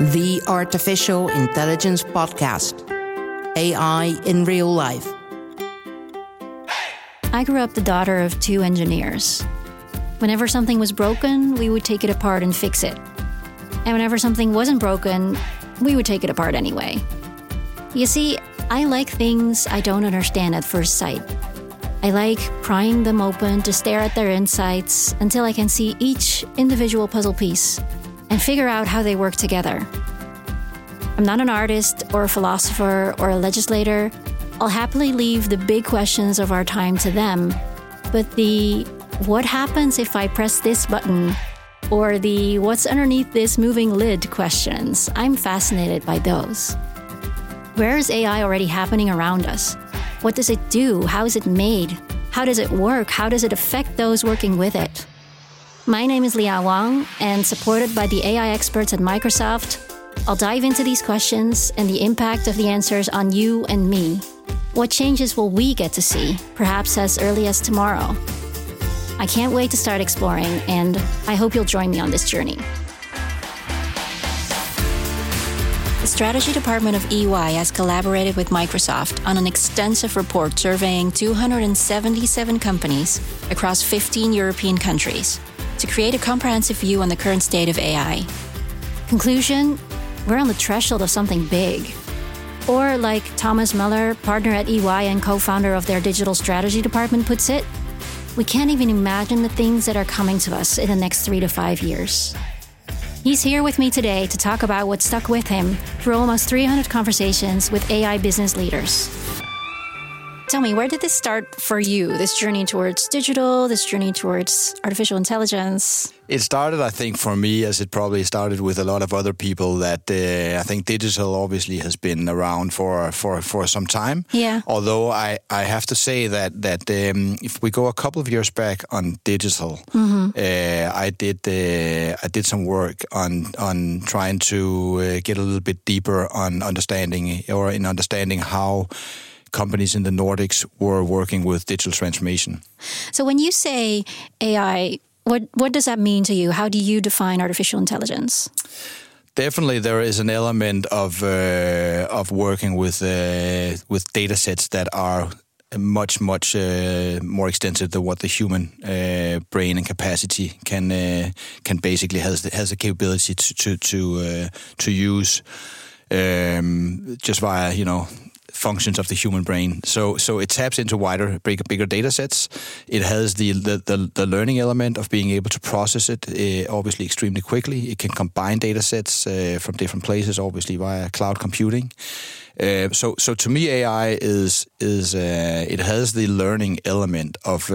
the Artificial Intelligence Podcast AI in Real Life. I grew up the daughter of two engineers. Whenever something was broken, we would take it apart and fix it. And whenever something wasn't broken, we would take it apart anyway. You see, I like things I don't understand at first sight. I like prying them open to stare at their insides until I can see each individual puzzle piece and figure out how they work together. I'm not an artist or a philosopher or a legislator. I'll happily leave the big questions of our time to them. But the what happens if I press this button or the what's underneath this moving lid questions, I'm fascinated by those. Where is AI already happening around us? What does it do? How is it made? How does it work? How does it affect those working with it? My name is Lia Wang, and supported by the AI experts at Microsoft, I'll dive into these questions and the impact of the answers on you and me. What changes will we get to see, perhaps as early as tomorrow? I can't wait to start exploring, and I hope you'll join me on this journey. The strategy department of EY has collaborated with Microsoft on an extensive report surveying 277 companies across 15 European countries to create a comprehensive view on the current state of AI. Conclusion we're on the threshold of something big. Or, like Thomas Muller, partner at EY and co founder of their digital strategy department, puts it, we can't even imagine the things that are coming to us in the next three to five years. He's here with me today to talk about what stuck with him through almost 300 conversations with AI business leaders. Tell me, where did this start for you? This journey towards digital, this journey towards artificial intelligence? It started, I think, for me, as it probably started with a lot of other people. That uh, I think digital obviously has been around for for, for some time. Yeah. Although I, I have to say that that um, if we go a couple of years back on digital, mm-hmm. uh, I did uh, I did some work on on trying to uh, get a little bit deeper on understanding or in understanding how companies in the Nordics were working with digital transformation. So when you say AI, what what does that mean to you? How do you define artificial intelligence? Definitely, there is an element of uh, of working with uh, with data sets that are much much uh, more extensive than what the human uh, brain and capacity can uh, can basically has the, has the capability to to to, uh, to use um, just via you know functions of the human brain. So so it taps into wider, bigger, bigger data sets. It has the the, the, the learning element of being able to process it uh, obviously extremely quickly. It can combine data sets uh, from different places, obviously via cloud computing. Uh, so so to me, AI is is it has the learning element of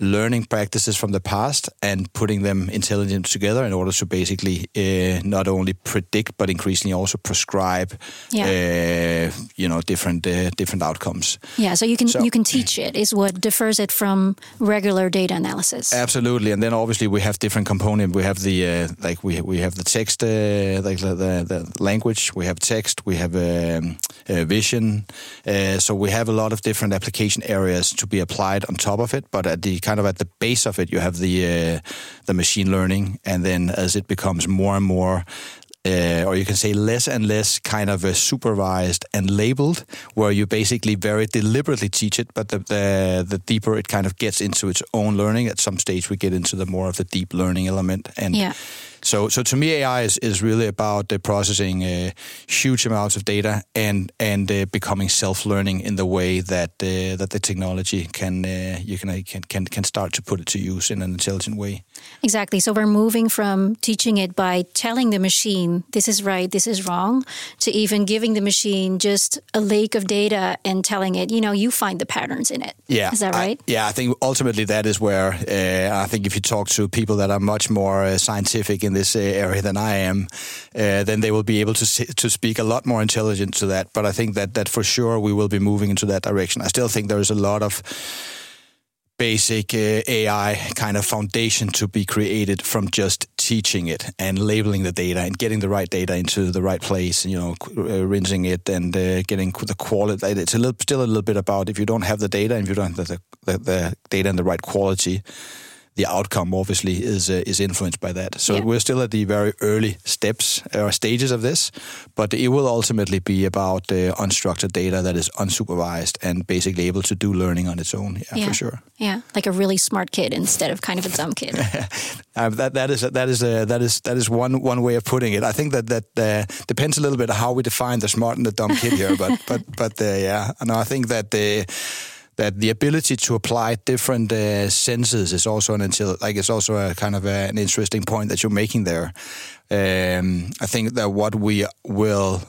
learning practices from the past and putting them intelligently together in order to basically uh, not only predict but increasingly also prescribe yeah. uh, you know different uh, different outcomes. Yeah so you can so, you can teach it is what differs it from regular data analysis. Absolutely and then obviously we have different components we have the uh, like we we have the text uh, like the, the, the, language. We have text we have um, vision. Uh, so we have a lot of different application areas to be applied on top of it but at the kind of at the base of it, you have the uh, the machine learning, and then as it becomes more and more uh, or you can say less and less kind of uh, supervised and labeled, where you basically very deliberately teach it, but the, the, the deeper it kind of gets into its own learning. At some stage, we get into the more of the deep learning element, and yeah. So, so to me, AI is, is really about uh, processing uh, huge amounts of data and and uh, becoming self-learning in the way that uh, that the technology can uh, you can, can can can start to put it to use in an intelligent way. Exactly. So we're moving from teaching it by telling the machine this is right, this is wrong, to even giving the machine just a lake of data and telling it, you know, you find the patterns in it. Yeah, is that right? I, yeah, I think ultimately that is where uh, I think if you talk to people that are much more scientific in this uh, area than I am, uh, then they will be able to to speak a lot more intelligent to that. But I think that that for sure we will be moving into that direction. I still think there is a lot of basic uh, AI kind of foundation to be created from just teaching it and labeling the data and getting the right data into the right place, you know, uh, rinsing it and uh, getting the quality. It's a little, still a little bit about if you don't have the data and if you don't have the, the, the data in the right quality, the outcome obviously is uh, is influenced by that. So Yeah. we're still at the very early steps or stages of this, but it will ultimately be about uh, unstructured data that is unsupervised and basically able to do learning on its own. Yeah, Yeah. for sure. Yeah, like a really smart kid instead of kind of a dumb kid. Uh, that that is that is uh, that is that is one one way of putting it. I think that that uh, depends a little bit how we define the smart and the dumb kid here, but but but uh, yeah, no, I think that the that the ability to apply different uh, senses is also an until like it's also a kind of a, an interesting point that you're making there. Um, I think that what we will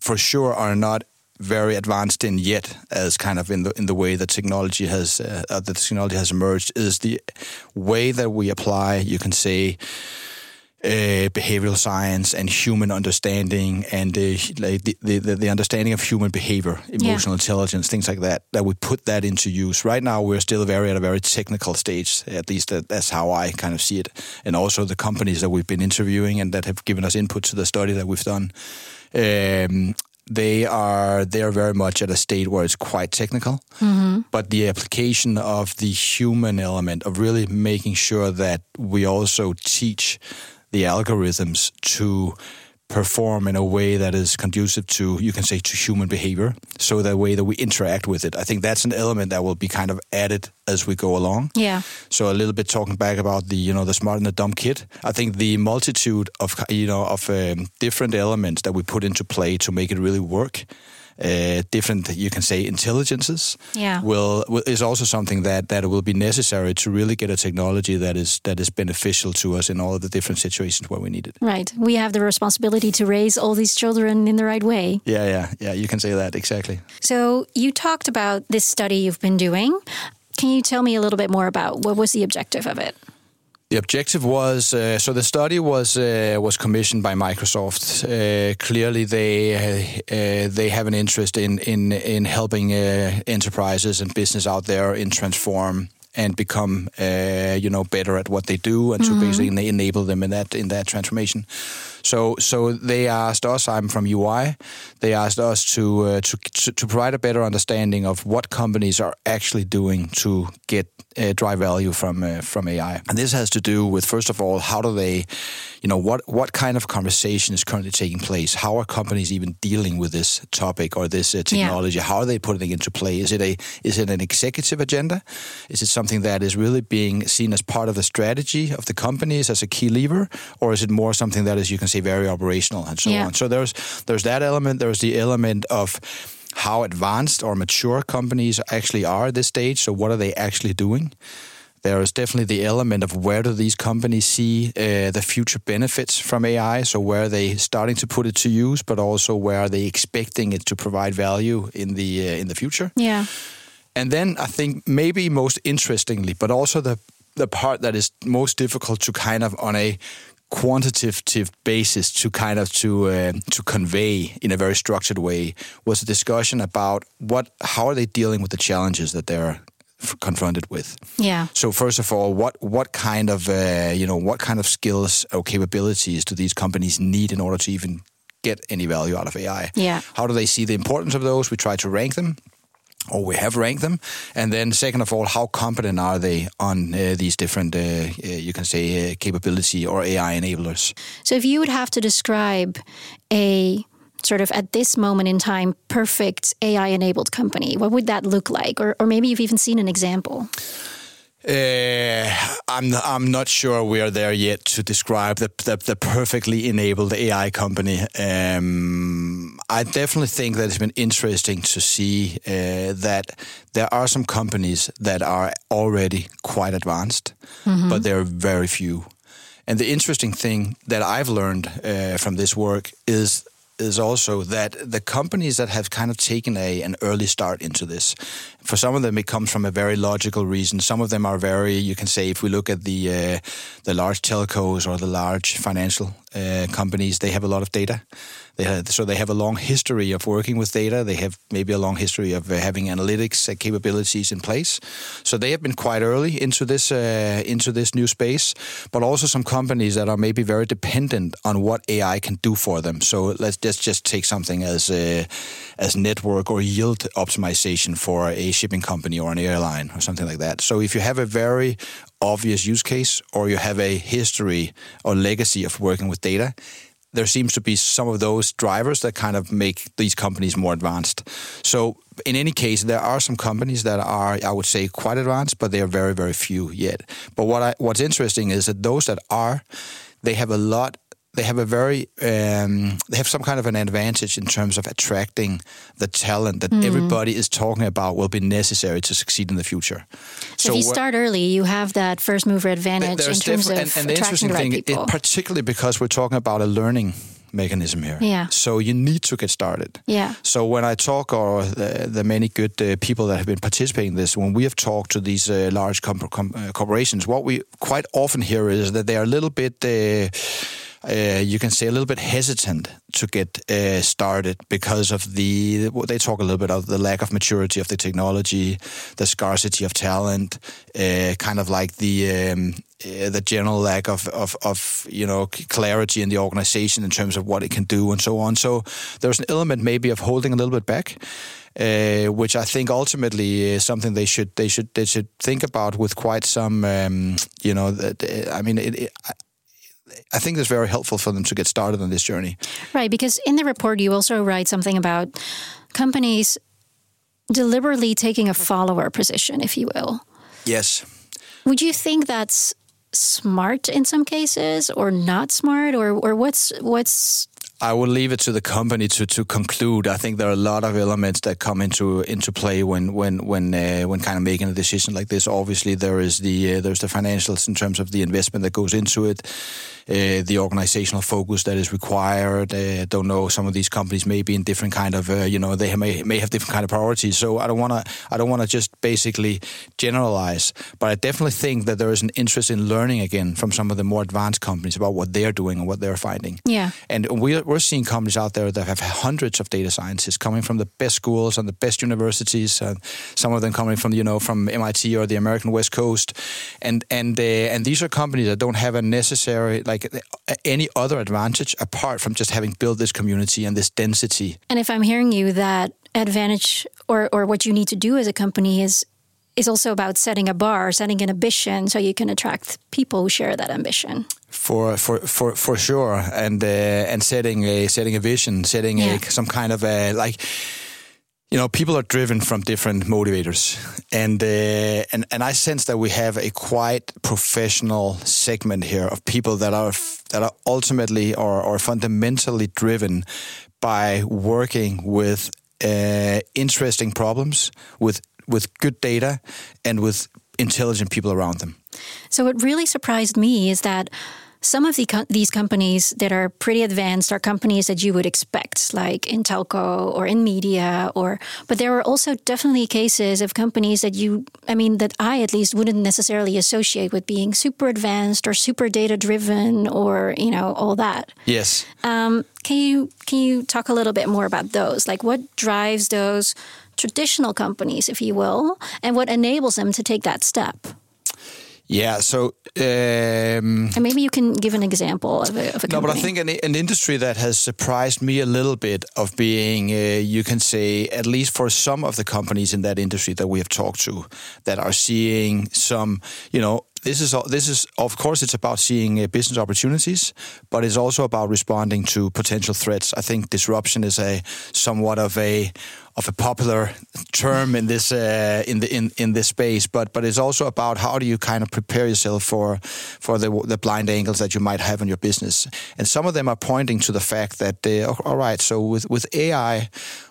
for sure are not very advanced in yet as kind of in the in the way that technology has uh, uh, the technology has emerged is the way that we apply you can say uh, behavioral science and human understanding and uh, like the, the, the understanding of human behavior, emotional intelligence, things like that, that we put that into use. Right now, we're still very at a very technical stage. At least that, that's how I kind of see it. And also the companies that we've been interviewing and that have given us input to the study that we've done. Um, they are they are very much at a state where it's quite technical, but the application of the human element of really making sure that we also teach the algorithms to perform in a way that is conducive to you can say to human behavior so the way that we interact with it i think that's an element that will be kind of added as we go along Yeah. so a little bit talking back about the you know the smart and the dumb kid. I think the multitude of you know of um, different elements that we put into play to make it really work. Uh, different, you can say, intelligences Yeah. will, will is also something that that will be necessary to really get a technology that is that is beneficial to us in all of the different situations where we need it. Right. We have the responsibility to raise all these children in the right way. Yeah, yeah, yeah. You can say that exactly. So, you talked about this study you've been doing. Can you tell me a little bit more about what was the objective of it? The objective was uh, so the study was uh, was commissioned by Microsoft. Uh, clearly, they uh, they have an interest in in in helping uh, enterprises and business out there in transform and become uh, you know better at what they do and to basically ena- enable them in that in that transformation. So so they asked us. I'm from EY. They asked us to uh, to to to provide a better understanding of what companies are actually doing to get uh, drive value from uh, from AI. And this has to do with first of all, how do they, you know, what what kind of conversation is currently taking place? How are companies even dealing with this topic or this uh, technology? How are they putting it into play? Is it a is it an executive agenda? Is it something that is really being seen as part of the strategy of the companies as a key lever, or is it more something that is you can say very operational and so Yeah. on? So there's there's that element. There's the element of how advanced or mature companies actually are at this stage. So what are they actually doing? There is definitely the element of where do these companies see uh, the future benefits from AI? So where are they starting to put it to use, but also where are they expecting it to provide value in the uh, in the future? Yeah. And then I think maybe most interestingly, but also the the part that is most difficult to kind of on a quantitative basis to kind of to uh, to convey in a very structured way was a discussion about what how are they dealing with the challenges that they're confronted with. Yeah. So first of all, what what kind of uh, you know what kind of skills or capabilities do these companies need in order to even get any value out of AI? Yeah. How do they see the importance of those? We try to rank them. Or we have ranked them, and then second of all, how competent are they on uh, these different, uh, uh, you can say, uh, capability or AI enablers? So, if you would have to describe a sort of at this moment in time perfect AI enabled company, what would that look like? Or, or maybe you've even seen an example. Uh, I'm I'm not sure we are there yet to describe the the, the perfectly enabled AI company. Um, I definitely think that it's been interesting to see uh, that there are some companies that are already quite advanced, but there are very few. And the interesting thing that I've learned uh, from this work is is also that the companies that have kind of taken a an early start into this, for some of them it comes from a very logical reason. Some of them are very, you can say, if we look at the uh, the large telcos or the large financial uh, companies, they have a lot of data. They have, so they have a long history of working with data. They have maybe a long history of uh, having analytics uh, capabilities in place. So they have been quite early into this uh, into this new space. But also some companies that are maybe very dependent on what AI can do for them. So let's just just take something as uh, as network or yield optimization for a shipping company or an airline or something like that. So if you have a very obvious use case or you have a history or legacy of working with data, there seems to be some of those drivers that kind of make these companies more advanced. So in any case, there are some companies that are, I would say, quite advanced, but they are very, very few yet. But what I, what's interesting is that those that are, they have a lot they have a very um, they have some kind of an advantage in terms of attracting the talent that mm. everybody is talking about will be necessary to succeed in the future. So, so if you start early, you have that first mover advantage in terms of and, and the interesting the right thing, it, particularly because we're talking about a learning mechanism here. Yeah. So you need to get started. Yeah. So when I talk, or the, the many good uh, people that have been participating in this, when we have talked to these uh, large com- com- uh, corporations, what we quite often hear is that they are a little bit uh, uh, you can say a little bit hesitant to get uh, started because of the they talk a little bit of the lack of maturity of the technology, the scarcity of talent, uh, kind of like the um, uh, the general lack of, of, of you know clarity in the organization in terms of what it can do and so on. So there's an element maybe of holding a little bit back. Uh, which I think ultimately is something they should they should they should think about with quite some um, you know that, I mean it, it, I think it's very helpful for them to get started on this journey. Right, because in the report you also write something about companies deliberately taking a follower position, if you will. Yes. Would you think that's smart in some cases or not smart or or what's what's I will leave it to the company to, to conclude. I think there are a lot of elements that come into into play when when when uh, when kind of making a decision like this. Obviously, there is the uh, there's the financials in terms of the investment that goes into it uh, the organizational focus that is required. Uh, don't know some of these companies may be in different kind of uh, you know they may may have different kind of priorities. So I don't want to I don't want to just basically generalize, but I definitely think that there is an interest in learning again from some of the more advanced companies about what they're doing and what they're finding. Yeah, and we're we're seeing companies out there that have hundreds of data scientists coming from the best schools and the best universities, and some of them coming from you know from MIT or the American West Coast, and and uh, and these are companies that don't have a necessary like like any other advantage apart from just having built this community and this density. And if I'm hearing you, that advantage or, or what you need to do as a company is is also about setting a bar, setting an ambition, so you can attract people who share that ambition. For for for for sure, and uh, and setting a setting a vision, setting yeah. a some kind of a like you know, people are driven from different motivators, and uh, and and I sense that we have a quite professional segment here of people that are that are ultimately or or fundamentally driven by working with uh, interesting problems, with with good data, and with intelligent people around them. So what really surprised me is that some of the co- these companies that are pretty advanced are companies that you would expect, like in telco or in media, or but there are also definitely cases of companies that you, I mean, that I at least wouldn't necessarily associate with being super advanced or super data driven or you know all that. Yes. Um, can you can you talk a little bit more about those? Like what drives those traditional companies, if you will, and what enables them to take that step? Yeah, so um, and maybe you can give an example of a, of a no, but I think an, an, industry that has surprised me a little bit of being, uh, you can say, at least for some of the companies in that industry that we have talked to, that are seeing some, you know, this is this is of course it's about seeing uh, business opportunities, but it's also about responding to potential threats. I think disruption is a somewhat of a of a popular term in this uh, in the in, in this space, but but it's also about how do you kind of prepare yourself for for the the blind angles that you might have in your business, and some of them are pointing to the fact that uh, all right, so with with AI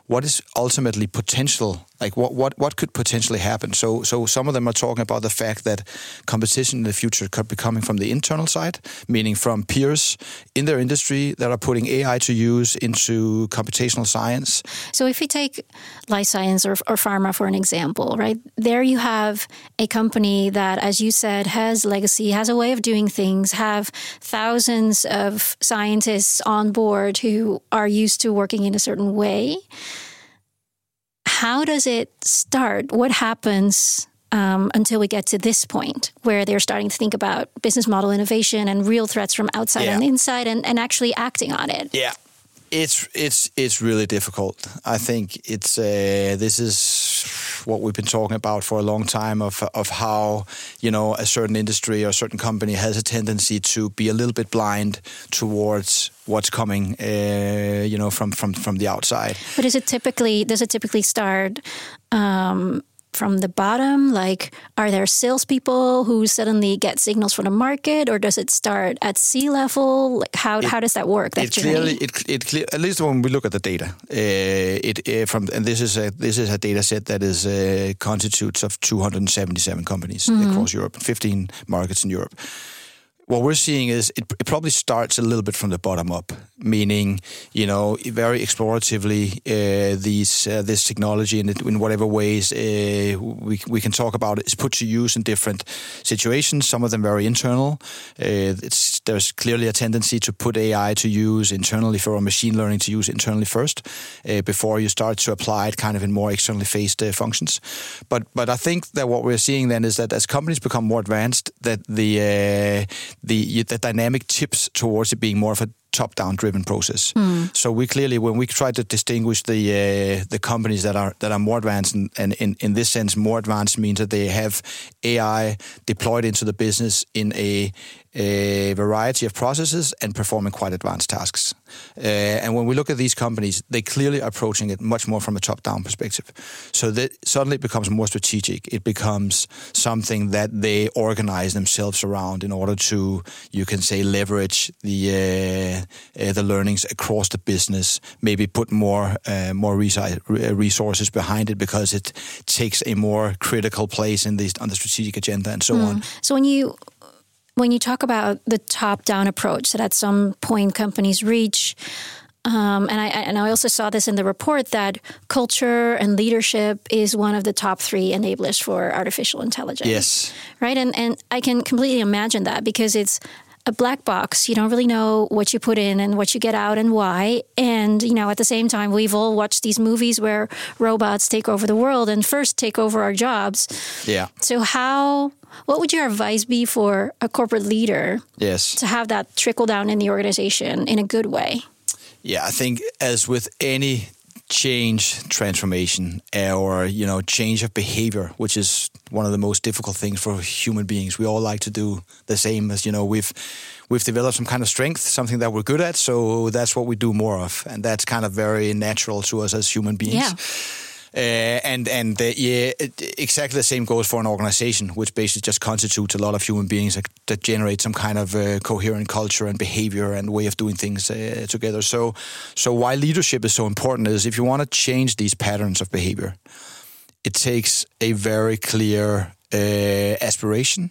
what is ultimately potential like what, what what could potentially happen so so some of them are talking about the fact that competition in the future could be coming from the internal side meaning from peers in their industry that are putting ai to use into computational science so if we take life science or, or pharma, for an example, right? There you have a company that, as you said, has legacy, has a way of doing things, have thousands of scientists on board who are used to working in a certain way. How does it start? What happens um, until we get to this point where they're starting to think about business model innovation and real threats from outside Yeah. and inside and, and actually acting on it. Yeah, it's it's it's really difficult. I think it's uh, this is what we've been talking about for a long time of of how you know a certain industry or a certain company has a tendency to be a little bit blind towards what's coming, uh, you know, from from from the outside. But is it typically does it typically start um, from the bottom? Like, are there salespeople who suddenly get signals from the market, or does it start at C-level? Like, how how does that work? That it journey? clearly it, it clear, at least when we look at the data uh, it uh, from and this is a this is a data set that is uh, constitutes of 277 companies across Europe 15 markets in Europe what we're seeing is it, it probably starts a little bit from the bottom up, meaning you know very exploratively uh, these uh, this technology in, in whatever ways uh, we we can talk about it is put to use in different situations. Some of them very internal. Uh, it's there's clearly a tendency to put AI to use internally for machine learning to use internally first uh, before you start to apply it kind of in more externally faced uh, functions. But but I think that what we're seeing then is that as companies become more advanced, that the uh, the the dynamic tips towards it being more of a top-down driven process. So we clearly, when we try to distinguish the uh, the companies that are that are more advanced, and, and in in this sense, more advanced means that they have AI deployed into the business in a a variety of processes and performing quite advanced tasks. Uh, and when we look at these companies, they clearly are approaching it much more from a top-down perspective. So that suddenly it becomes more strategic. It becomes something that they organize themselves around in order to, you can say, leverage the uh, uh, the learnings across the business. Maybe put more uh, more resources behind it because it takes a more critical place in the on the strategic agenda and so on. So when you when you talk about the top-down approach that at some point companies reach, um, and I and I also saw this in the report that culture and leadership is one of the top three enablers for artificial intelligence. Yes. right? And and I can completely imagine that because it's a black box. You don't really know what you put in and what you get out and why. And you know, at the same time, we've all watched these movies where robots take over the world and first take over our jobs. Yeah. So how? What would your advice be for a corporate leader Yes. to have that trickle down in the organization in a good way? Yeah, I think as with any change transformation eh, or you know change of behavior which is one of the most difficult things for human beings we all like to do the same as you know we've we've developed some kind of strength something that we're good at so that's what we do more of and that's kind of very natural to us as human beings Yeah. Uh, and and uh, yeah, it- exactly the same goes for an organization, which basically just constitutes a lot of human beings that, that generate some kind of uh, coherent culture and behavior and way of doing things uh, together. So, so why leadership is so important is if you want to change these patterns of behavior, it takes a very clear uh, aspiration,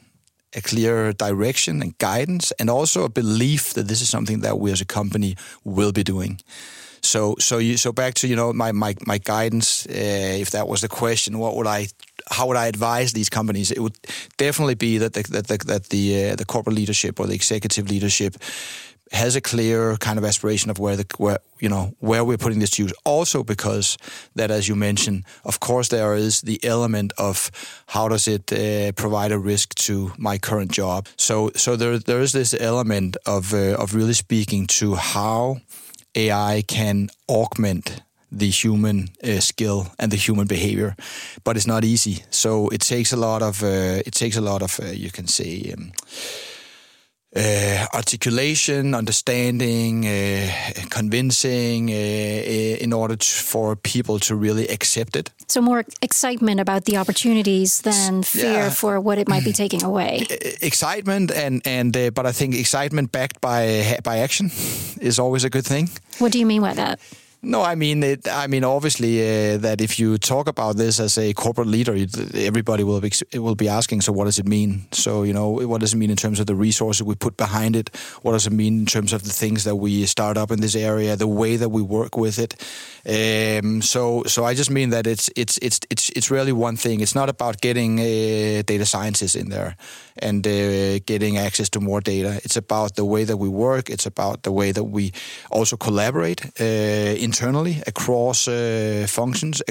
a clear direction and guidance, and also a belief that this is something that we as a company will be doing. So, so you, so back to you know my my my guidance. Uh, if that was the question, what would I, how would I advise these companies? It would definitely be that the, that the, that the uh, the corporate leadership or the executive leadership has a clear kind of aspiration of where the where you know where we're putting this to use. Also because that, as you mentioned, of course there is the element of how does it uh, provide a risk to my current job. So so there there is this element of uh, of really speaking to how AI can augment the human uh, skill and the human behavior, but it's not easy. So it takes a lot of uh, it takes a lot of uh, you can say. Um, uh, articulation, understanding, uh, convincing, uh, uh, in order to, for people to really accept it. So more excitement about the opportunities than fear Yeah. for what it might be taking away. Excitement and and uh, but I think excitement backed by by action is always a good thing. What do you mean by that? No, I mean, it, I mean, obviously, uh, that if you talk about this as a corporate leader, everybody will be will be asking. So, what does it mean? So, you know, what does it mean in terms of the resources we put behind it? What does it mean in terms of the things that we start up in this area, the way that we work with it? Um, so, so I just mean that it's it's it's it's it's really one thing. It's not about getting uh, data scientists in there and uh, getting access to more data. It's about the way that we work. It's about the way that we also collaborate uh, internally across uh, functions.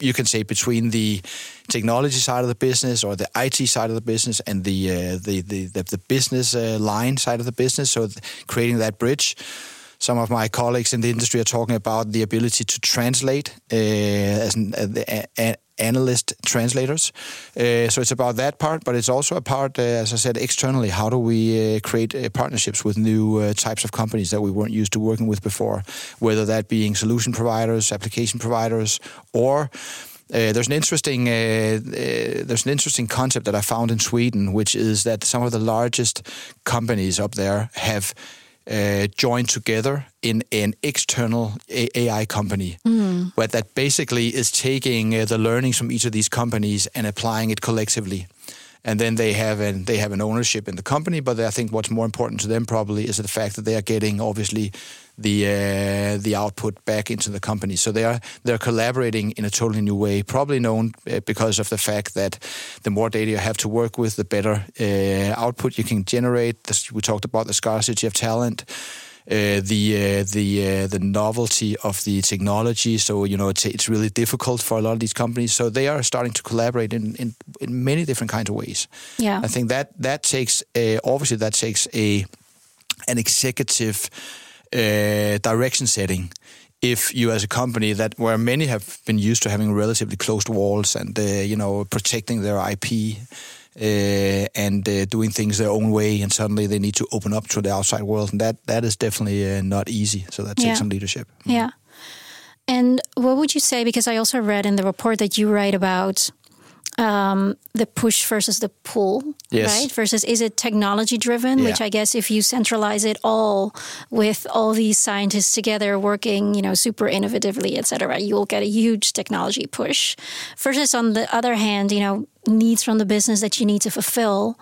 You can say between the technology side of the business or the IT side of the business and the uh, the, the, the the business uh, line side of the business. So creating that bridge some of my colleagues in the industry are talking about the ability to translate uh, as an, uh, analyst translators. Uh, so it's about that part, but it's also a part, uh, as I said, externally. How do we uh, create uh, partnerships with new uh, types of companies that we weren't used to working with before, whether that being solution providers, application providers, or there's an interesting there's an interesting concept that I found in Sweden, which is that some of the largest companies up there have uh, joined together in an external AI company, mm. where that basically is taking uh, the learnings from each of these companies and applying it collectively. And then they have an they have an ownership in the company, but I think what's more important to them probably is the fact that they are getting obviously the uh, the output back into the company. So they are they're collaborating in a totally new way. Probably known uh, because of the fact that the more data you have to work with, the better uh, output you can generate. We talked about the scarcity of talent. Uh, the uh, the uh, the novelty of the technology. So you know it's it's really difficult for a lot of these companies. So they are starting to collaborate in in, in many different kinds of ways. Yeah, I think that that takes a, obviously that takes a an executive uh, direction setting if you as a company that where many have been used to having relatively closed walls and uh, you know protecting their IP uh, and uh, doing things their own way, and suddenly they need to open up to the outside world, and that that is definitely uh, not easy. So that takes yeah. some leadership. Yeah. And what would you say? Because I also read in the report that you write about um, the push versus the pull, yes. right? Versus is it technology driven, yeah. which I guess if you centralize it all with all these scientists together working, you know, super innovatively, et cetera, you will get a huge technology push. Versus on the other hand, you know, needs from the business that you need to fulfill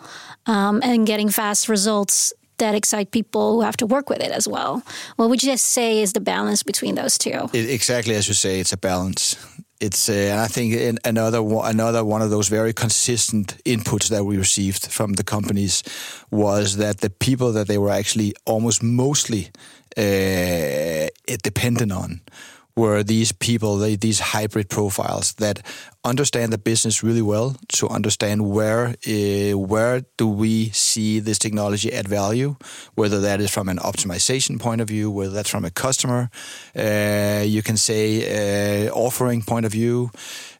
um, and getting fast results that excite people who have to work with it as well. What would you say is the balance between those two? It, exactly as you say, it's a balance it's uh, and I think another another one of those very consistent inputs that we received from the companies was that the people that they were actually almost mostly uh, dependent on were these people, they, these hybrid profiles that understand the business really well to understand where uh, where do we see this technology add value, whether that is from an optimization point of view, whether that's from a customer, uh, you can say uh, offering point of view,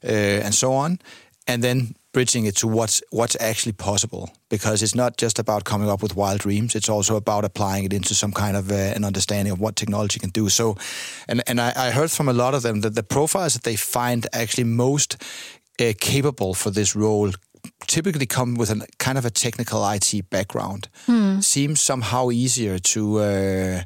and so on, and then bridging it to what's what's actually possible. Because it's not just about coming up with wild dreams it's also about applying it into some kind of uh, an understanding of what technology can do. So and and I, I, heard from a lot of them that the profiles that they find actually most uh, capable for this role typically come with a kind of a technical IT background. Hmm. seems somehow easier to uh,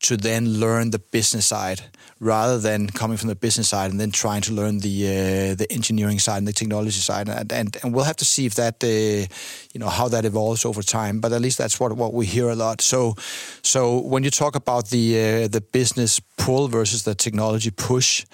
to then learn the business side rather than coming from the business side and then trying to learn the uh, the engineering side and the technology side. And, and, and we'll have to see if that uh, you know how that evolves over time. But at least that's what what we hear a lot. So so when you talk about the uh, the business pull versus the technology push.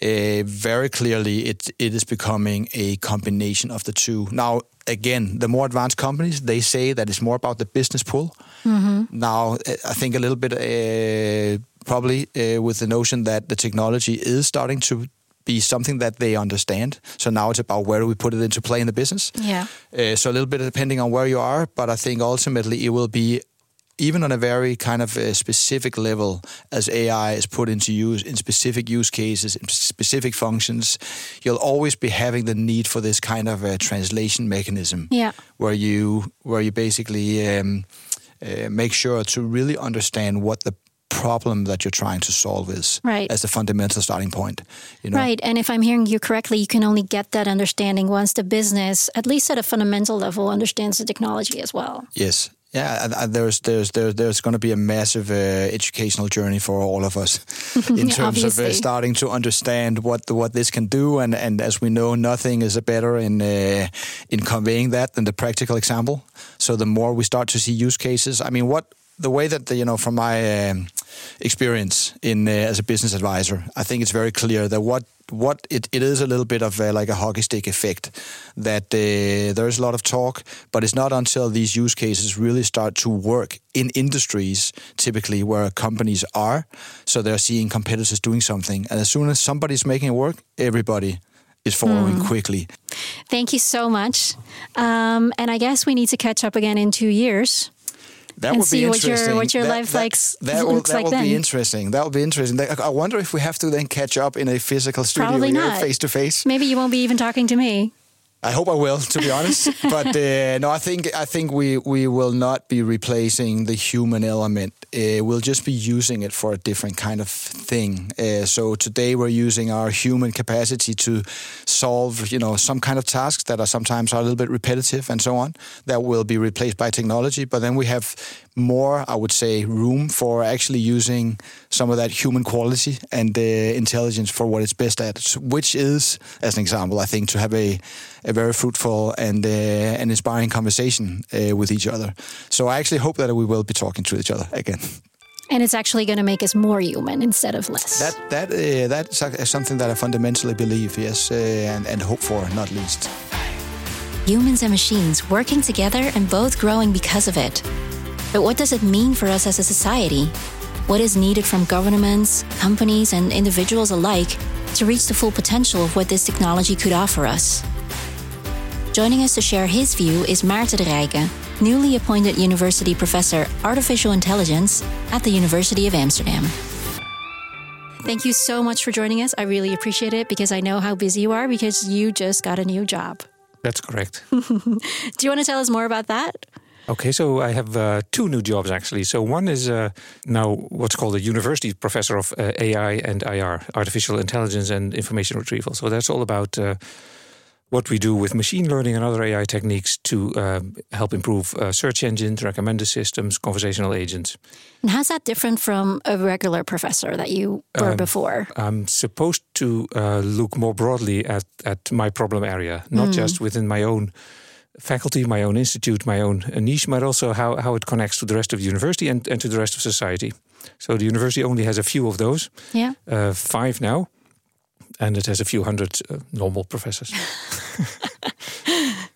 Uh, very clearly, it it is becoming a combination of the two. Now, again, the more advanced companies they say that it's more about the business pull. Mm-hmm. Now, I think a little bit uh, probably uh, with the notion that the technology is starting to be something that they understand. So now it's about where do we put it into play in the business. Yeah. Uh, so a little bit depending on where you are, but I think ultimately it will be even on a very kind of a specific level as AI is put into use in specific use cases, in specific functions, you'll always be having the need for this kind of a translation mechanism. Yeah. Where you where you basically um, uh, make sure to really understand what the problem that you're trying to solve is right. as the fundamental starting point. You know? Right. And if I'm hearing you correctly, you can only get that understanding once the business, at least at a fundamental level, understands the technology as well. Yes. Yeah, there's there's there's there's going to be a massive uh, educational journey for all of us in Yeah, terms of uh, starting to understand what the, what this can do, and and as we know, nothing is better in uh, in conveying that than the practical example. So the more we start to see use cases, I mean, what the way that the, you know from my um, experience in uh, as a business advisor, I think it's very clear that what what it, it is a little bit of uh, like a hockey stick effect that uh, there's a lot of talk but it's not until these use cases really start to work in industries typically where companies are so they're seeing competitors doing something and as soon as somebody's making it work everybody is following quickly Thank you so much. Um, and I guess we need to catch up again in two years. That And would see be what your- what your That- life that- likes- that will, that like will be interesting. That will be interesting. I I wonder if we have to then catch up in a physical studio Probably not. face to face. Maybe you won't be even talking to me. I hope I will, to be honest. but uh, no, I think I think we we will not be replacing the human element. Uh, we'll just be using it for a different kind of thing. Uh, so today we're using our human capacity to solve, you know, some kind of tasks that are sometimes are a little bit repetitive and so on. That will be replaced by technology. But then we have more, I would say, room for actually using some of that human quality and uh, intelligence for what it's best at, which is, as an example, I think to have a a very fruitful and uh, an inspiring conversation uh, with each other. So I actually hope that we will be talking to each other again. And it's actually going to make us more human instead of less. That that uh, that is something that I fundamentally believe, yes, uh, and and hope for, not least. humans and machines working together and both growing because of it. But what does it mean for us as a society? What is needed from governments, companies, and individuals alike to reach the full potential of what this technology could offer us? Joining us to share his view is Maarten de Rijke, newly appointed University Professor Artificial Intelligence at the University of Amsterdam. Thank you so much for joining us. I really appreciate it because I know how busy you are because you just got a new job. That's correct. Do you want to tell us more about that? Okay, so I have uh, two new jobs actually. So one is uh, now what's called a university professor of uh, AI and IR, artificial intelligence and information retrieval. So that's all about uh, what we do with machine learning and other AI techniques to um, help improve uh, search engines, recommender systems, conversational agents. And how's that different from a regular professor that you were Um, before? I'm supposed to uh, look more broadly at, at my problem area, not just within my own faculty, my own institute, my own uh, niche, but also how, how it connects to the rest of the university and, and to the rest of society. So the university only has a few of those, Yeah. uh, five now, and it has a few hundred uh, normal professors.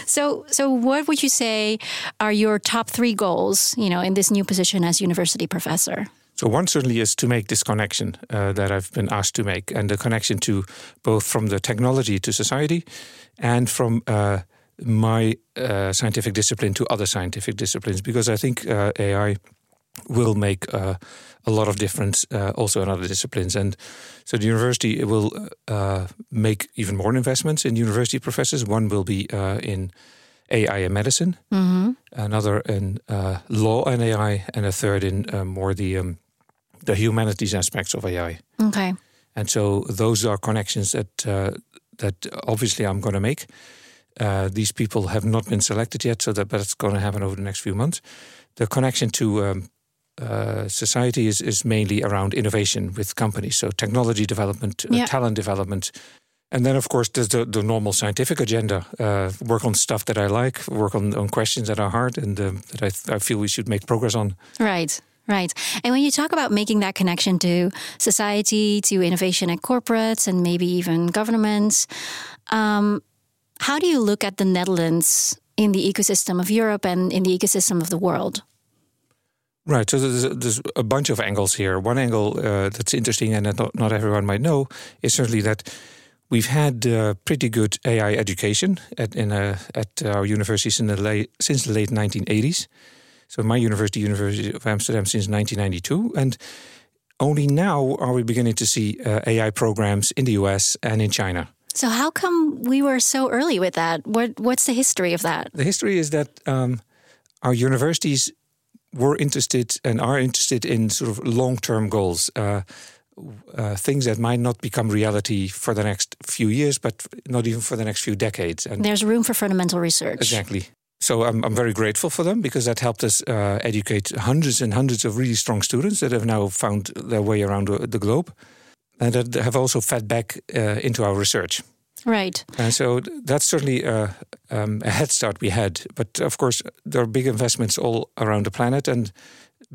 So, so what would you say are your top three goals? You know, in this new position as university professor. So one certainly is to make this connection uh, that I've been asked to make, and the connection to both from the technology to society, and from uh, my uh, scientific discipline to other scientific disciplines, because I think uh, AI will make uh, a lot of difference uh, also in other disciplines. And so the university will uh, make even more investments in university professors. One will be uh, in AI and medicine, another in uh, law and AI, and a third in uh, more the um, the humanities aspects of AI. Okay. And so those are connections that uh, that obviously I'm going to make. Uh, these people have not been selected yet, so that but it's going to happen over the next few months. The connection to um, uh, society is is mainly around innovation with companies, so technology development, uh, talent development. And then, of course, there's the, the normal scientific agenda. Uh, work on stuff that I like, work on, on questions that are hard and um, that I, th- I feel we should make progress on. Right. Right. And when you talk about making that connection to society, to innovation at corporates, and maybe even governments, um, how do you look at the Netherlands in the ecosystem of Europe and in the ecosystem of the world? Right. So there's, there's a bunch of angles here. One angle uh, that's interesting and that not, not everyone might know is certainly that we've had uh, pretty good AI education at, in uh, at our universities the late, since the late 1980s. So my university, University of Amsterdam, since 1992, and only now are we beginning to see uh, AI programs in the US and in China. So how come we were so early with that? What what's the history of that? The history is that um, our universities were interested and are interested in sort of long-term goals, uh, uh, things that might not become reality for the next few years, but not even for the next few decades. And There's room for fundamental research. exactly. so I'm, I'm very grateful for them because that helped us uh, educate hundreds and hundreds of really strong students that have now found their way around the, the globe and that have also fed back uh, into our research. Right. And so that's certainly uh, um, a head start we had. But of course, there are big investments all around the planet, and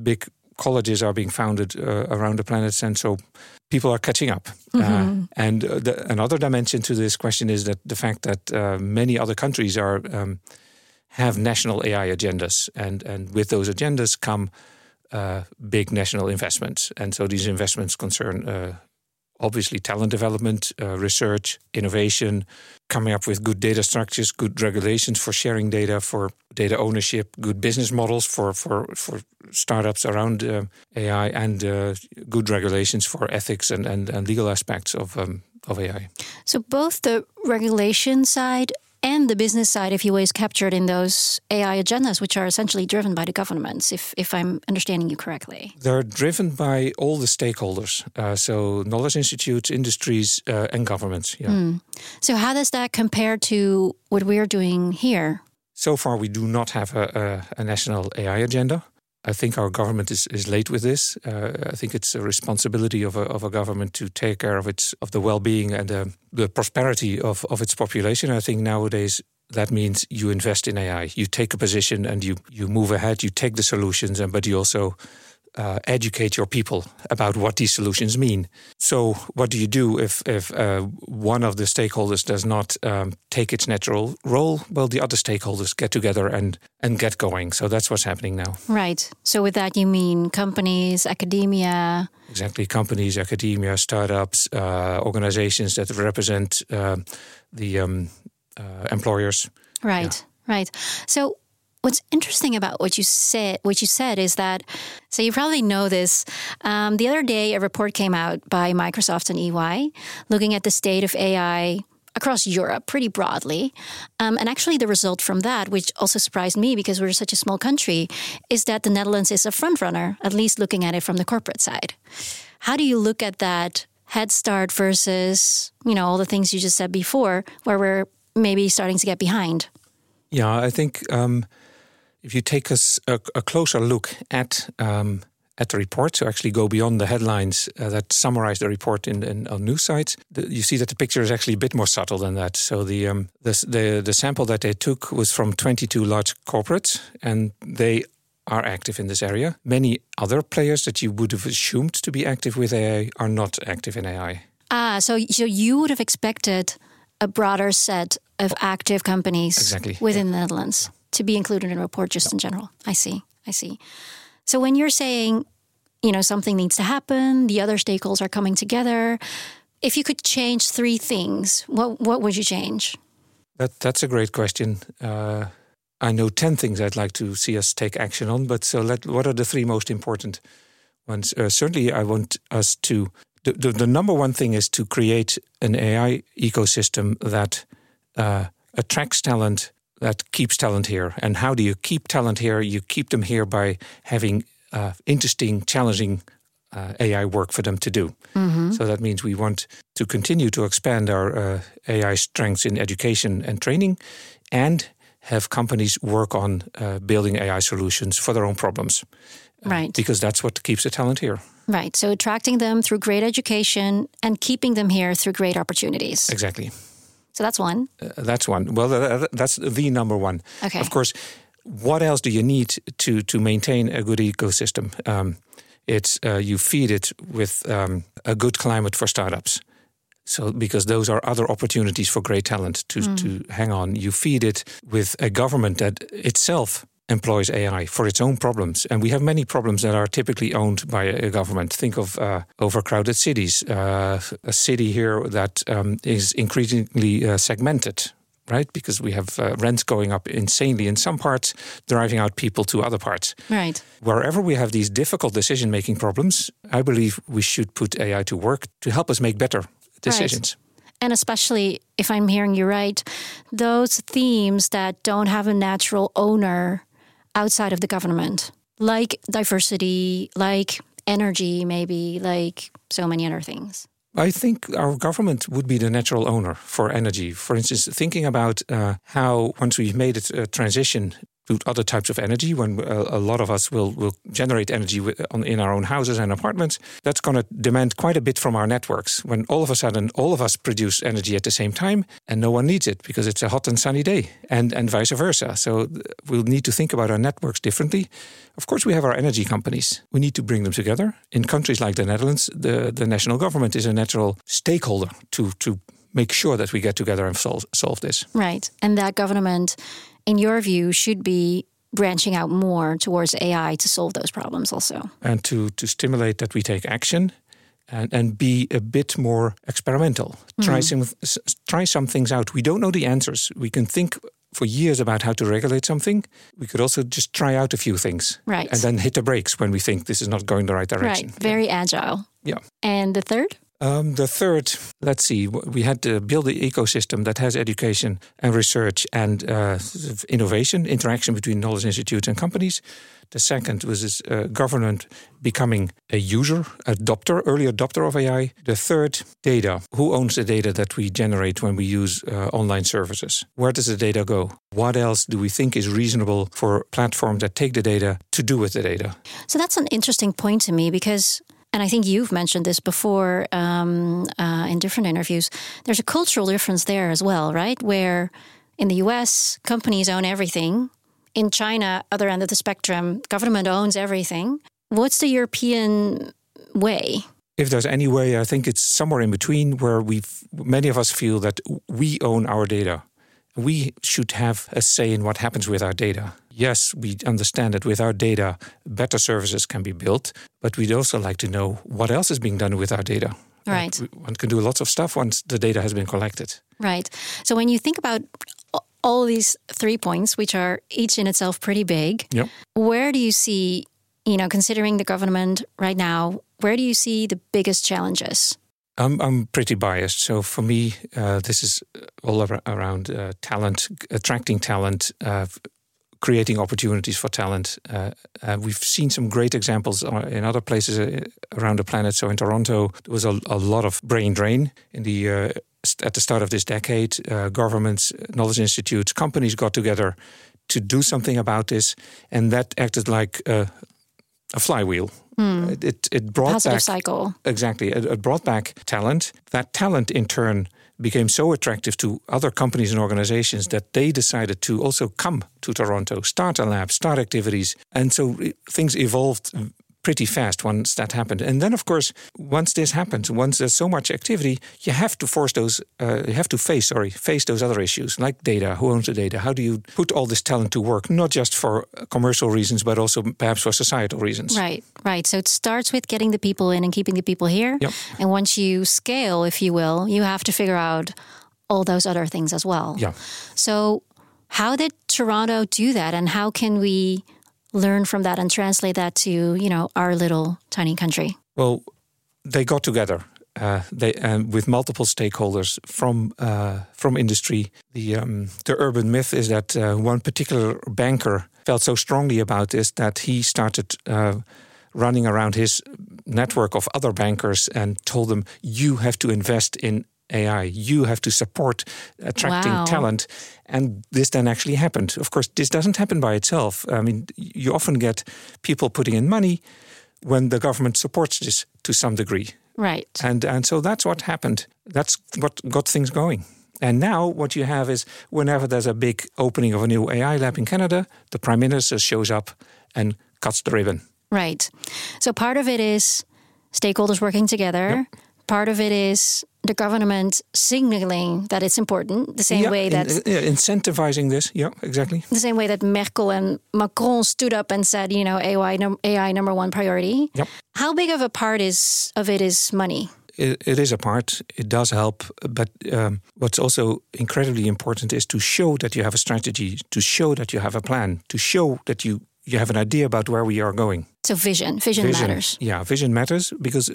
big colleges are being founded uh, around the planet, and so people are catching up. Mm-hmm. Uh, and uh, the, another dimension to this question is that the fact that uh, many other countries are um, have national AI agendas, and and with those agendas come uh, big national investments, and so these investments concern uh, obviously talent development, uh, research, innovation, coming up with good data structures, good regulations for sharing data, for data ownership, good business models for for for startups around uh, AI, and uh, good regulations for ethics and and, and legal aspects of um, of AI. So both the regulation side and the business side, if you will, is captured in those AI agendas, which are essentially driven by the governments, if, if I'm understanding you correctly. They're driven by all the stakeholders, uh, so knowledge institutes, industries, uh, and governments. Yeah. Mm. So, how does that compare to what we're doing here? So far, we do not have a, a, a national AI agenda. I think our government is, is late with this. Uh, I think it's a responsibility of a, of a government to take care of its of the well being and uh, the prosperity of, of its population. I think nowadays that means you invest in AI. You take a position and you you move ahead. You take the solutions, and but you also uh, educate your people about what these solutions mean. So, what do you do if if uh, one of the stakeholders does not um, take its natural role? Well, the other stakeholders get together and and get going. So that's what's happening now. Right. So, with that, you mean companies, academia. Exactly, companies, academia, startups, uh, organizations that represent um, the um, uh, employers. Right. Yeah. Right. So, What's interesting about what you said, what you said, is that so you probably know this. Um, the other day, a report came out by Microsoft and EY looking at the state of AI across Europe pretty broadly. Um, and actually, the result from that, which also surprised me because we're such a small country, is that the Netherlands is a front runner, at least looking at it from the corporate side. How do you look at that head start versus, you know, all the things you just said before, where we're maybe starting to get behind? Yeah, I think um, if you take us a, a closer look at um, at the report, so actually go beyond the headlines uh, that summarize the report in, in on news sites, the, you see that the picture is actually a bit more subtle than that. So the, um, the the the sample that they took was from 22 large corporates, and they are active in this area. Many other players that you would have assumed to be active with AI are not active in AI. Ah, so so you would have expected a broader set of active companies exactly. within yeah. the Netherlands to be included in a report just in general. I see. I see. So when you're saying, you know, something needs to happen, the other stakeholders are coming together. If you could change three things, what what would you change? That that's a great question. Uh, I know ten things I'd like to see us take action on, but so let what are the three most important ones? Uh, certainly, I want us to. The, the, the, number one thing is to create an AI ecosystem that uh, attracts talent that keeps talent here. And how do you keep talent here? You keep them here by having uh, interesting, challenging uh, AI work for them to do. Mm-hmm. So that means we want to continue to expand our uh, AI strengths in education and training and have companies work on uh, building AI solutions for their own problems. Uh, right. Because that's what keeps the talent here. Right. So attracting them through great education and keeping them here through great opportunities. Exactly. So that's one. Uh, that's one. Well, uh, that's the number one. Okay. Of course, what else do you need to to maintain a good ecosystem? Um, it's uh, you feed it with um, a good climate for startups. So because those are other opportunities for great talent to mm. to hang on. You feed it with a government that itself employs AI for its own problems. And we have many problems that are typically owned by a government. Think of uh, overcrowded cities, uh, a city here that um, is increasingly uh, segmented. Right, because we have uh, rents going up insanely in some parts, driving out people to other parts. Right. Wherever we have these difficult decision-making problems, I believe we should put AI to work to help us make better decisions. Right. And especially, if I'm hearing you right, those themes that don't have a natural owner outside of the government, like diversity, like energy, maybe, like so many other things. I think our government would be the natural owner for energy. For instance, thinking about uh, how once we've made a transition other types of energy, when a, uh, a lot of us will, will generate energy in our own houses and apartments, that's going to demand quite a bit from our networks. When all of a sudden all of us produce energy at the same time and no one needs it because it's a hot and sunny day, and, and vice versa. So we'll need to think about our networks differently. Of course, we have our energy companies. We need to bring them together. In countries like the Netherlands, the, the national government is a natural stakeholder to, to make sure that we get together and solve, solve this. Right. And that government in your view, should be branching out more towards AI to solve those problems also. And to, to stimulate that we take action and, and be a bit more experimental. Mm. Try, some, try some things out. We don't know the answers. We can think for years about how to regulate something. We could also just try out a few things. Right. And then hit the brakes when we think this is not going the right direction. Right. Very agile. Yeah. And the third? Um, the third, let's see, we had to build the ecosystem that has education and research and uh, innovation, interaction between knowledge institutes and companies. The second was this, uh, government becoming a user, adopter, early adopter of AI. The third, data. Who owns the data that we generate when we use uh, online services? Where does the data go? What else do we think is reasonable for platforms that take the data to do with the data? So that's an interesting point to me because and I think you've mentioned this before um, uh, in different interviews. There's a cultural difference there as well, right? Where in the US, companies own everything. In China, other end of the spectrum, government owns everything. What's the European way? If there's any way, I think it's somewhere in between where we many of us feel that we own our data. We should have a say in what happens with our data yes, we understand that with our data, better services can be built, but we'd also like to know what else is being done with our data. Right. one can do lots of stuff once the data has been collected. Right. So when you think about all these three points, which are each in itself pretty big, yep. where do you see, you know, considering the government right now, where do you see the biggest challenges? I'm, I'm pretty biased. So for me, uh, this is all around uh, talent, attracting talent, uh, creating opportunities for talent. Uh, uh, we've seen some great examples uh, in other places around the planet. So in Toronto, there was a, a lot of brain drain in the at the start of this decade. Governments, knowledge institutes, companies got together to do something about this, and that acted like a flywheel. Mm. It, it brought Positive back cycle. Exactly, it, it brought back talent. That talent, in turn, became so attractive to other companies and organizations that they decided to also come to Toronto, start a lab, start activities. And so things evolved pretty fast once that happened. And then, of course, once this happens, once there's so much activity, you have to force those, uh, you have to face, sorry, face those other issues like data. Who owns the data? How do you put all this talent to work, not just for commercial reasons, but also perhaps for societal reasons? Right, right. So it starts with getting the people in and keeping the people here. Yep. And once you scale, if you will, you have to figure out all those other things as well. Yeah. So, how did Toronto do that, and how can we learn from that and translate that to you know our little tiny country? Well, they got together. Uh, they uh, with multiple stakeholders from uh, from industry. The um, the urban myth is that uh, one particular banker felt so strongly about this that he started uh, running around his network of other bankers and told them, "You have to invest in AI. You have to support attracting wow. talent. And this then actually happened. Of course, this doesn't happen by itself. I mean, you often get people putting in money when the government supports this to some degree. Right. And and so that's what happened. That's what got things going. And now what you have is whenever there's a big opening of a new AI lab in Canada, the prime minister shows up and cuts the ribbon. Right. So part of it is stakeholders working together. Yep. Part of it is the government signaling that it's important, the same yeah, way that in, yeah, incentivizing this. Yeah, exactly. The same way that Merkel and Macron stood up and said, you know, AI, AI number one priority. Yep. How big of a part is of it is money? It, it is a part. It does help, but um, what's also incredibly important is to show that you have a strategy, to show that you have a plan, to show that you you have an idea about where we are going. So vision, vision, vision matters. Yeah, vision matters because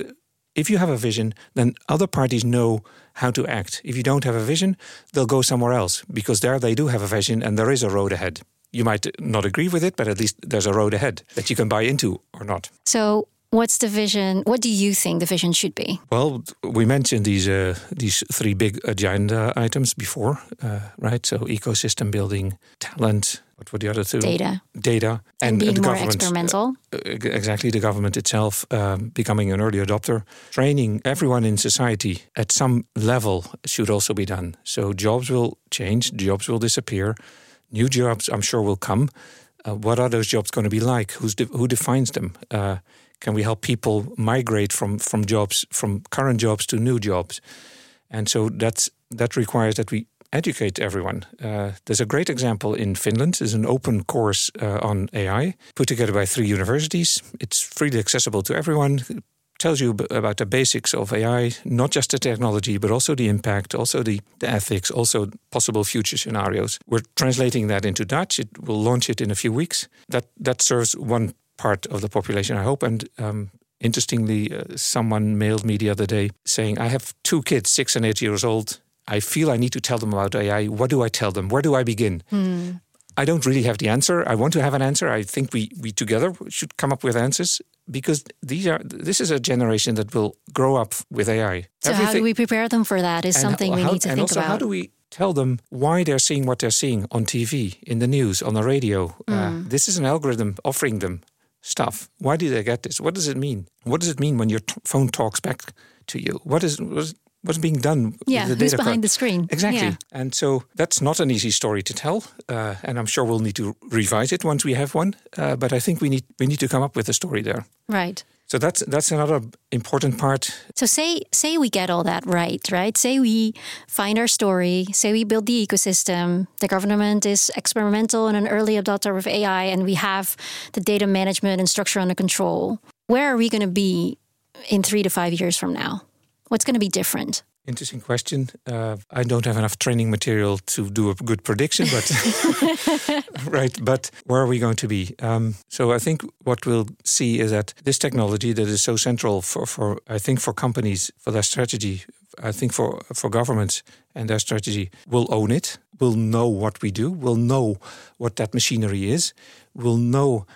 if you have a vision, then other parties know how to act. If you don't have a vision, they'll go somewhere else because there they do have a vision and there is a road ahead. You might not agree with it, but at least there's a road ahead that you can buy into or not. So, what's the vision? What do you think the vision should be? Well, we mentioned these uh, these three big agenda items before, uh, right? So ecosystem building, talent. What were the other two? Data. Data And, and, being the more government. experimental. uh, exactly the government itself um, becoming an early adopter training everyone in society at some level should also be done so jobs will change jobs will disappear new jobs i'm sure will come uh, what are those jobs going to be like Who's de- who defines them uh, can we help people migrate from from jobs from current jobs to new jobs and so that's that requires that we educate everyone. Uh, there's a great example in Finland. There's an open course uh, on AI put together by three universities. It's freely accessible to everyone. It tells you about the basics of AI, not just the technology, but also the impact, also the, the ethics, also possible future scenarios. We're translating that into Dutch. It will launch it in a few weeks. That that serves one part of the population, I hope, and um, Interestingly, uh, someone mailed me the other day saying, I have two kids, six and eight years old. I feel I need to tell them about AI. What do I tell them? Where do I begin? I don't really have the answer. I want to have an answer. I think we, we together should come up with answers because these are this is a generation that will grow up with AI. So how do we prepare them for that? Is something how- we need to and think also, about. how do we tell them why they're seeing what they're seeing on TV, in the news, on the radio? Uh, Mm. this is an algorithm offering them stuff. Why do they get this? What does it mean? What does it mean when your t- phone talks back to you? What is what is- what's being done? yeah, who's data behind the screen? Exactly. Yeah. And so that's not an easy story to tell, uh, and I'm sure we'll need to revise it once we have one. Uh, but I think we need we need to come up with a story there. Right. So that's that's another important part. So say say we get all that right, right? Say we find our story, say we build the ecosystem, the government is experimental and an early adopter of AI and we have the data management and structure under control. Where are we going to be in 3 to 5 years from now? What's going to be different? Interesting question. Uh, I don't have enough training material to do a good prediction, but right. But where are we going to be? Um, so I think what we'll see is that this technology that is so central for, for I think for companies for their strategy, I think for for governments and their strategy, will own it. Will know what we do. Will know what that machinery is. Will know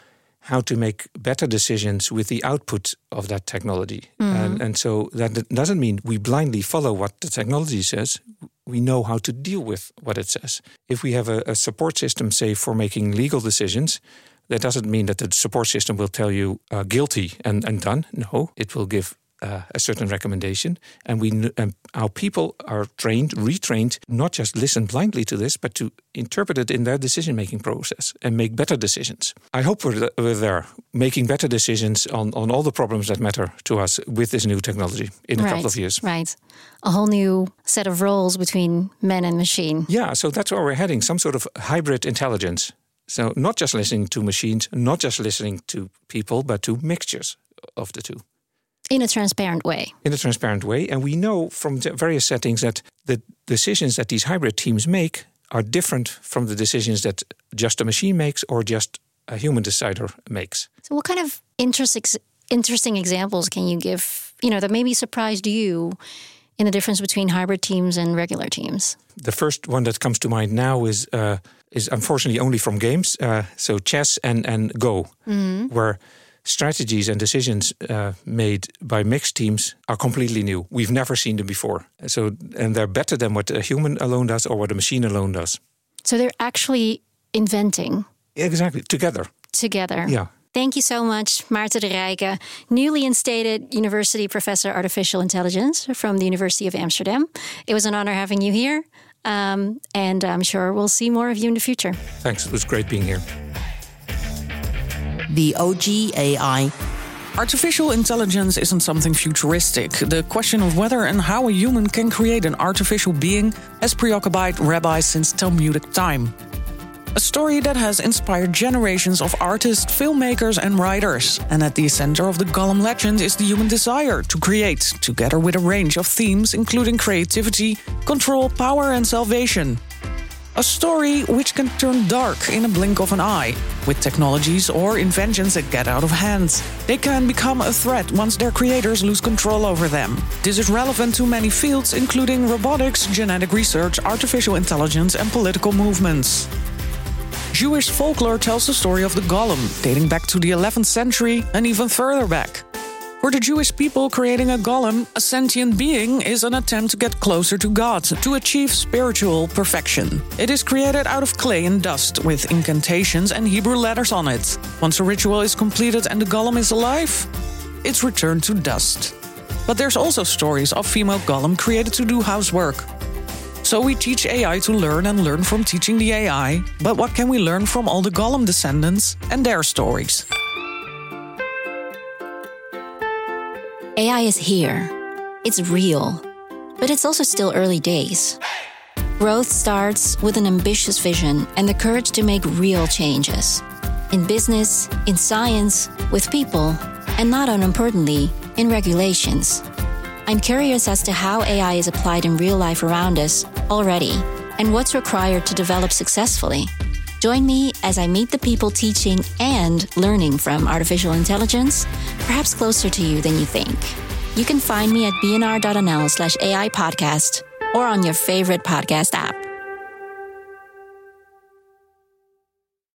how to make better decisions with the output of that technology. And, and so that doesn't mean we blindly follow what the technology says. We know how to deal with what it says. If we have a, a support system, say, for making legal decisions, that doesn't mean that the support system will tell you uh, guilty and, and done. No, it will give uh, a certain recommendation, and we um, our people are trained, retrained, not just listen blindly to this, but to interpret it in their decision-making process and make better decisions. I hope we're, th- we're there, making better decisions on, on all the problems that matter to us with this new technology in a couple of years. Right. A whole new set of roles between man and machine. Yeah, so that's where we're heading, some sort of hybrid intelligence. So not just listening to machines, not just listening to people, but to mixtures of the two. In a transparent way. in a transparent way. And we know from various settings that the decisions that these hybrid teams make are different from the decisions that just a machine makes or just a human decider makes. So, what kind of interesting interesting examples can you give? You know, that maybe surprised you in the difference between hybrid teams and regular teams. The first one that comes to mind now is uh, is unfortunately only from games. Uh, so chess and and Go, where strategies and decisions uh, made by mixed teams are completely new. We've never seen them before. So and they're better than what a human alone does or what a machine alone does. So they're actually inventing Exactly together. together. Yeah. Thank you so much, Maarten de Rijke, newly instated University Professor Artificial Intelligence from the University of Amsterdam. It was an honor having you here, um, and I'm sure we'll see more of you in the future. Thanks. It was great being here. The OG AI Artificial intelligence isn't something futuristic. The question of whether and how a human can create an artificial being has preoccupied rabbis since Talmudic time. A story that has inspired generations of artists, filmmakers, and writers. And at the center of the Golem legend is the human desire to create, together with a range of themes including creativity, control, power, and salvation. A story which can turn dark in a blink of an eye, with technologies or inventions that get out of hand. They can become a threat once their creators lose control over them. This is relevant to many fields, including robotics, genetic research, artificial intelligence, and political movements. Jewish folklore tells the story of the golem, dating back to the 11th century and even further back. For the Jewish people, creating a golem, a sentient being, is an attempt to get closer to God, to achieve spiritual perfection. It is created out of clay and dust, with incantations and Hebrew letters on it. Once a ritual is completed and the golem is alive, it's returned to dust. But there's also stories of female golem created to do housework. So we teach AI to learn and learn from teaching the AI. But what can we learn from all the golem descendants and their stories? AI is here. It's real. But it's also still early days. Growth starts with an ambitious vision and the courage to make real changes. In business, in science, with people, and not unimportantly, in regulations. I'm curious as to how AI is applied in real life around us already and what's required to develop successfully. Join me as I meet the people teaching and learning from artificial intelligence, perhaps closer to you than you think. You can find me at bnr.nl slash AI podcast or on your favorite podcast app.